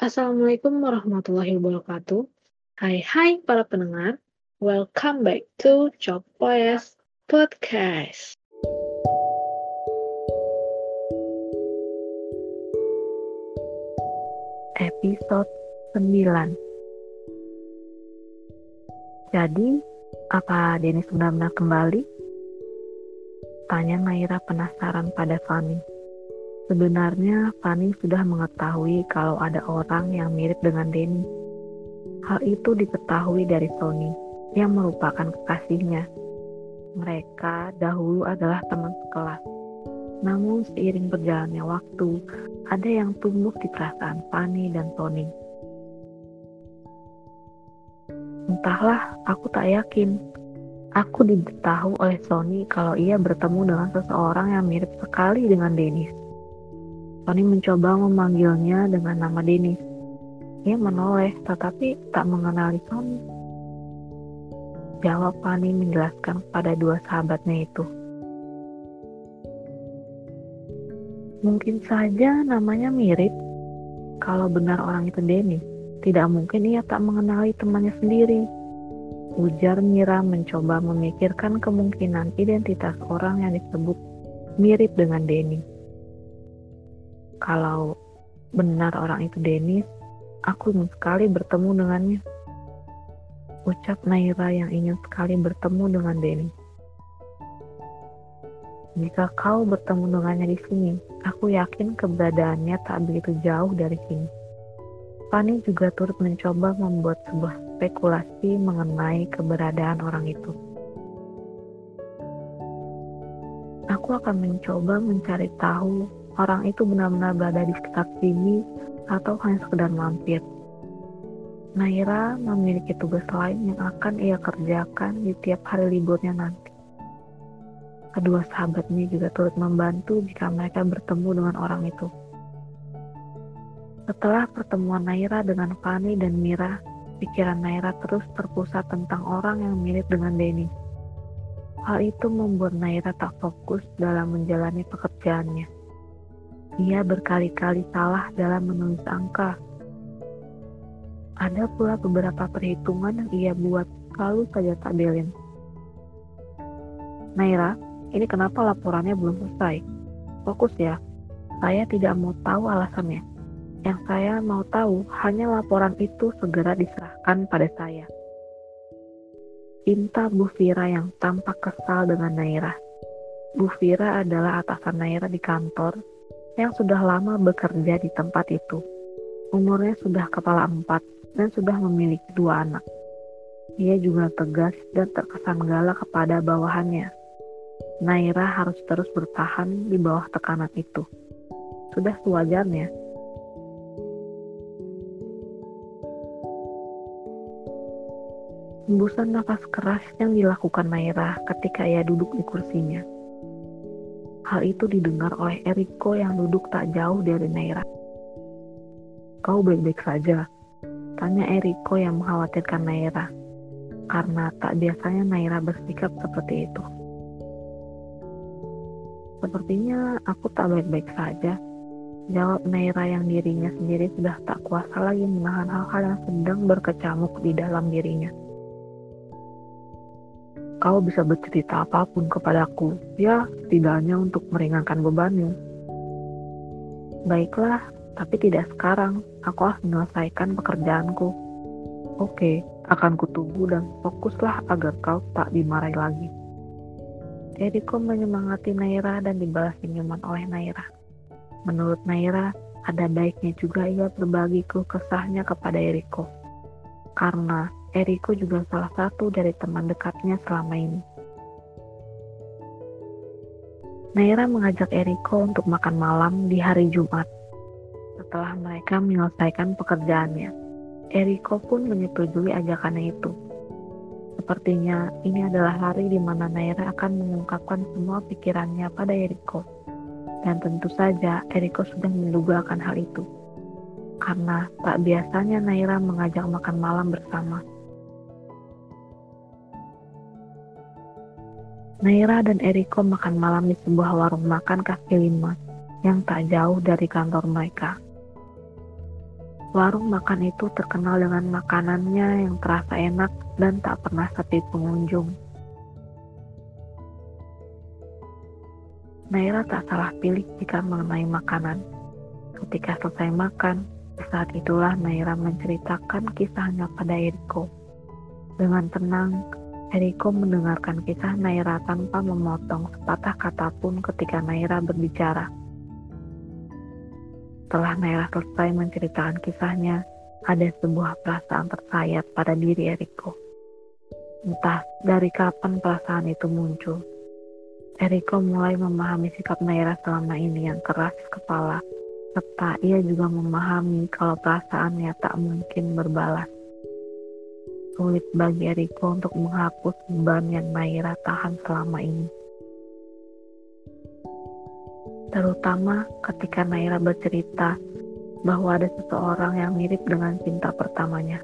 Assalamualaikum warahmatullahi wabarakatuh. Hai hai para pendengar, welcome back to Chopoyes Podcast. Episode 9 Jadi, apa Dennis benar-benar kembali? Tanya Naira penasaran pada Fanny. Sebenarnya Fanny sudah mengetahui kalau ada orang yang mirip dengan Denny. Hal itu diketahui dari Sony yang merupakan kekasihnya. Mereka dahulu adalah teman sekelas. Namun seiring berjalannya waktu, ada yang tumbuh di perasaan Fanny dan Tony. Entahlah, aku tak yakin. Aku diberitahu oleh Sony kalau ia bertemu dengan seseorang yang mirip sekali dengan Dennis. Sony mencoba memanggilnya dengan nama Dennis. Ia menoleh, tetapi tak mengenali Sony. Jawab Fanny menjelaskan kepada dua sahabatnya itu. Mungkin saja namanya mirip. Kalau benar orang itu Denny, tidak mungkin ia tak mengenali temannya sendiri. Ujar Mira mencoba memikirkan kemungkinan identitas orang yang disebut mirip dengan Denny. Kalau benar orang itu Dennis, aku ingin sekali bertemu dengannya. Ucap Naira yang ingin sekali bertemu dengan Denny. Jika kau bertemu dengannya di sini, aku yakin keberadaannya tak begitu jauh dari sini. Fanny juga turut mencoba membuat sebuah spekulasi mengenai keberadaan orang itu. Aku akan mencoba mencari tahu orang itu benar-benar berada di sekitar sini atau hanya sekedar mampir. Naira memiliki tugas lain yang akan ia kerjakan di tiap hari liburnya nanti. Kedua sahabatnya juga turut membantu jika mereka bertemu dengan orang itu. Setelah pertemuan Naira dengan Fani dan Mira, pikiran Naira terus terpusat tentang orang yang mirip dengan Denny. Hal itu membuat Naira tak fokus dalam menjalani pekerjaannya. Ia berkali-kali salah dalam menulis angka. Ada pula beberapa perhitungan yang ia buat selalu saja tak. Naira, ini kenapa laporannya belum selesai? Fokus ya, saya tidak mau tahu alasannya. Yang saya mau tahu hanya laporan itu segera diserahkan pada saya. Pinta Bu Fira yang tampak kesal dengan Naira. Bu Fira adalah atasan Naira di kantor yang sudah lama bekerja di tempat itu. Umurnya sudah kepala empat dan sudah memiliki dua anak. Ia juga tegas dan terkesan galak kepada bawahannya Naira harus terus bertahan di bawah tekanan itu. Sudah sewajarnya. Hembusan nafas keras yang dilakukan Naira ketika ia duduk di kursinya. Hal itu didengar oleh Eriko yang duduk tak jauh dari Naira. Kau baik-baik saja? Tanya Eriko yang mengkhawatirkan Naira. Karena tak biasanya Naira bersikap seperti itu. Sepertinya aku tak baik-baik saja. Jawab Naira yang dirinya sendiri sudah tak kuasa lagi menahan hal-hal yang sedang berkecamuk di dalam dirinya. Kau bisa bercerita apa pun kepadaku, ya setidaknya untuk meringankan bebanmu. Baiklah, tapi tidak sekarang. Aku harus menyelesaikan pekerjaanku. Oke, akan kutunggu dan fokuslah agar kau tak dimarahi lagi. Eriko menyemangati Naira dan dibalas senyuman oleh Naira. Menurut Naira, ada baiknya juga ia berbagi keluh kesahnya kepada Eriko. Karena Eriko juga salah satu dari teman dekatnya selama ini. Naira mengajak Eriko untuk makan malam di hari Jumat. Setelah mereka menyelesaikan pekerjaannya, Eriko pun menyetujui ajakannya itu Sepertinya ini adalah hari di mana Naira akan mengungkapkan semua pikirannya pada Eriko. Dan tentu saja Eriko sudah menduga akan hal itu. Karena tak biasanya Naira mengajak makan malam bersama. Naira dan Eriko makan malam di sebuah warung makan kaki lima yang tak jauh dari kantor mereka. Warung makan itu terkenal dengan makanannya yang terasa enak dan tak pernah sepi pengunjung. Naira tak salah pilih jika mengenai makanan. Ketika selesai makan, saat itulah Naira menceritakan kisahnya pada Eriko. Dengan tenang, Eriko mendengarkan kisah Naira tanpa memotong sepatah kata pun ketika Naira berbicara. Setelah Naira selesai menceritakan kisahnya, ada sebuah perasaan tersayat pada diri Eriko. Entah dari kapan perasaan itu muncul. Eriko mulai memahami sikap Naira selama ini yang keras kepala, serta ia juga memahami kalau perasaannya tak mungkin berbalas. Sulit bagi Eriko untuk menghapus beban yang Naira tahan selama ini terutama ketika Naira bercerita bahwa ada seseorang yang mirip dengan cinta pertamanya.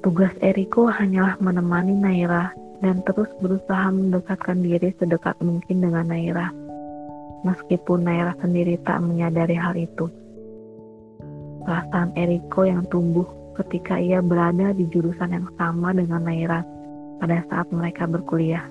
Tugas Eriko hanyalah menemani Naira dan terus berusaha mendekatkan diri sedekat mungkin dengan Naira, meskipun Naira sendiri tak menyadari hal itu. Perasaan Eriko yang tumbuh ketika ia berada di jurusan yang sama dengan Naira pada saat mereka berkuliah.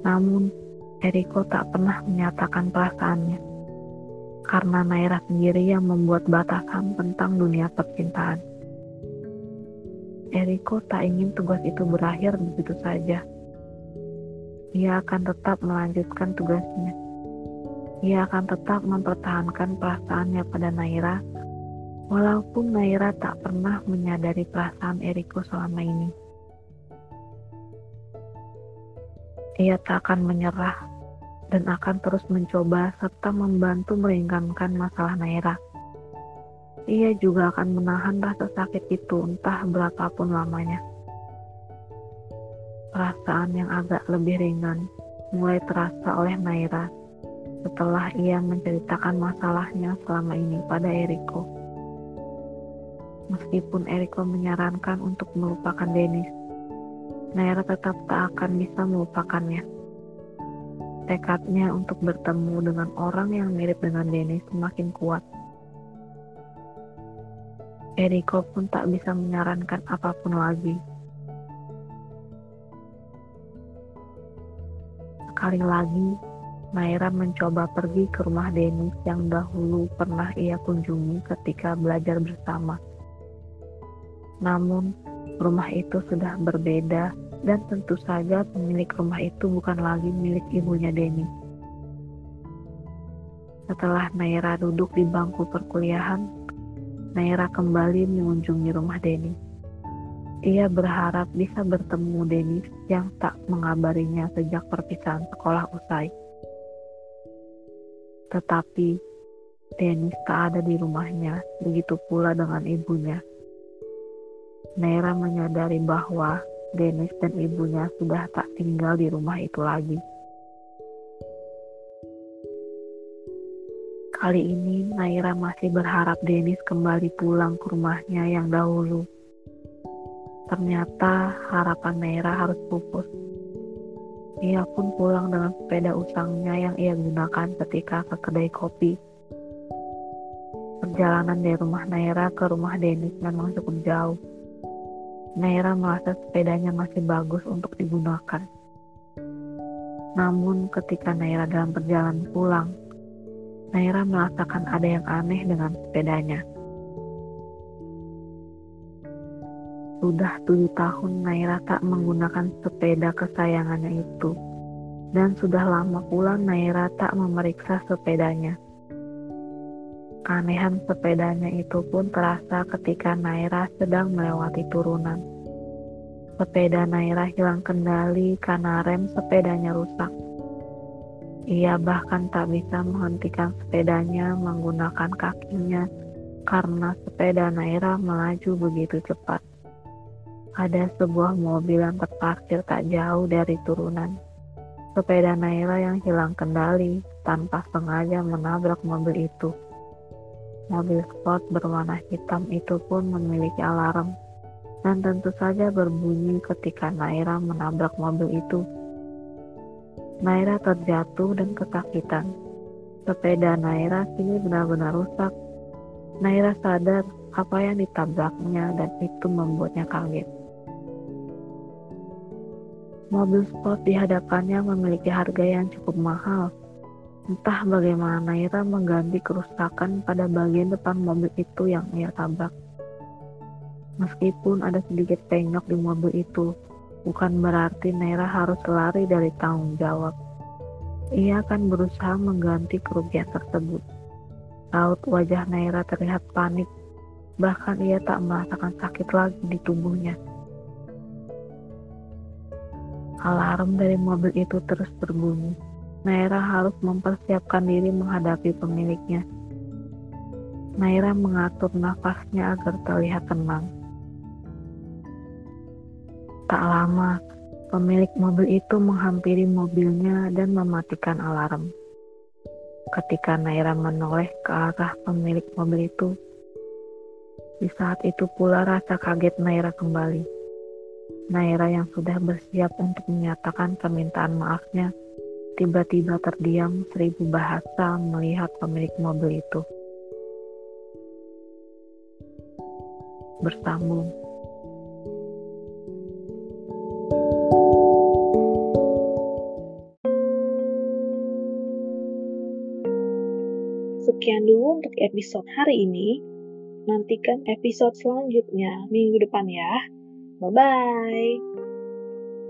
Namun, Eriko tak pernah menyatakan perasaannya, karena Naira sendiri yang membuat batasan tentang dunia percintaan. Eriko tak ingin tugas itu berakhir begitu saja. Ia akan tetap melanjutkan tugasnya. Ia akan tetap mempertahankan perasaannya pada Naira, walaupun Naira tak pernah menyadari perasaan Eriko selama ini. Ia tak akan menyerah dan akan terus mencoba serta membantu meringankan masalah Naira. Ia juga akan menahan rasa sakit itu entah berapapun lamanya. Perasaan yang agak lebih ringan mulai terasa oleh Naira setelah ia menceritakan masalahnya selama ini pada Eriko. Meskipun Eriko menyarankan untuk melupakan Dennis, Naira tetap tak akan bisa melupakannya. Tekadnya untuk bertemu dengan orang yang mirip dengan Dennis semakin kuat. Eriko pun tak bisa menyarankan apa pun lagi. Sekali lagi, Naira mencoba pergi ke rumah Dennis yang dahulu pernah ia kunjungi ketika belajar bersama. Namun, rumah itu sudah berbeda dan tentu saja pemilik rumah itu bukan lagi milik ibunya Denny. Setelah Naira duduk di bangku perkuliahan, Naira kembali mengunjungi rumah Denny. Ia berharap bisa bertemu Dennis yang tak mengabarinya sejak perpisahan sekolah usai. Tetapi Dennis tak ada di rumahnya, begitu pula dengan ibunya. Naira menyadari bahwa Dennis dan ibunya sudah tak tinggal di rumah itu lagi. Kali ini Naira masih berharap Dennis kembali pulang ke rumahnya yang dahulu. Ternyata harapan Naira harus pupus. Ia pun pulang dengan sepeda usangnya yang ia gunakan ketika ke kedai kopi. Perjalanan dari rumah Naira ke rumah Dennis memang cukup jauh Naira merasa sepedanya masih bagus untuk digunakan. Namun ketika Naira dalam perjalanan pulang, Naira merasakan ada yang aneh dengan sepedanya. Sudah tujuh tahun Naira tak menggunakan sepeda kesayangannya itu. Dan sudah lama pula Naira tak memeriksa sepedanya. Keanehan sepedanya itu pun terasa ketika Naira sedang melewati turunan. Sepeda Naira hilang kendali karena rem sepedanya rusak. Ia bahkan tak bisa menghentikan sepedanya menggunakan kakinya karena sepeda Naira melaju begitu cepat. Ada sebuah mobil yang terparkir tak jauh dari turunan. Sepeda Naira yang hilang kendali tanpa sengaja menabrak mobil itu. Mobil sport berwarna hitam itu pun memiliki alarm dan tentu saja berbunyi ketika Naira menabrak mobil itu. Naira terjatuh dan kesakitan. Sepeda Naira kini benar-benar rusak. Naira sadar apa yang ditabraknya dan itu membuatnya kaget. Mobil sport di hadapannya memiliki harga yang cukup mahal. Entah bagaimana Naira mengganti kerusakan pada bagian depan mobil itu yang ia tabrak. Meskipun ada sedikit penyok di mobil itu, bukan berarti Naira harus lari dari tanggung jawab. Ia akan berusaha mengganti kerugian tersebut. Raut wajah Naira terlihat panik, bahkan ia tak merasakan sakit lagi di tubuhnya. Alarm dari mobil itu terus berbunyi. Naira harus mempersiapkan diri menghadapi pemiliknya. Naira mengatur nafasnya agar terlihat tenang. Tak lama, pemilik mobil itu menghampiri mobilnya dan mematikan alarm. Ketika Naira menoleh ke arah pemilik mobil itu, di saat itu pula rasa kaget Naira kembali. Naira yang sudah bersiap untuk menyatakan permintaan maafnya, tiba-tiba terdiam seribu bahasa melihat pemilik mobil itu. Bersambung. Sekian dulu untuk episode hari ini. Nantikan episode selanjutnya minggu depan ya. Bye bye.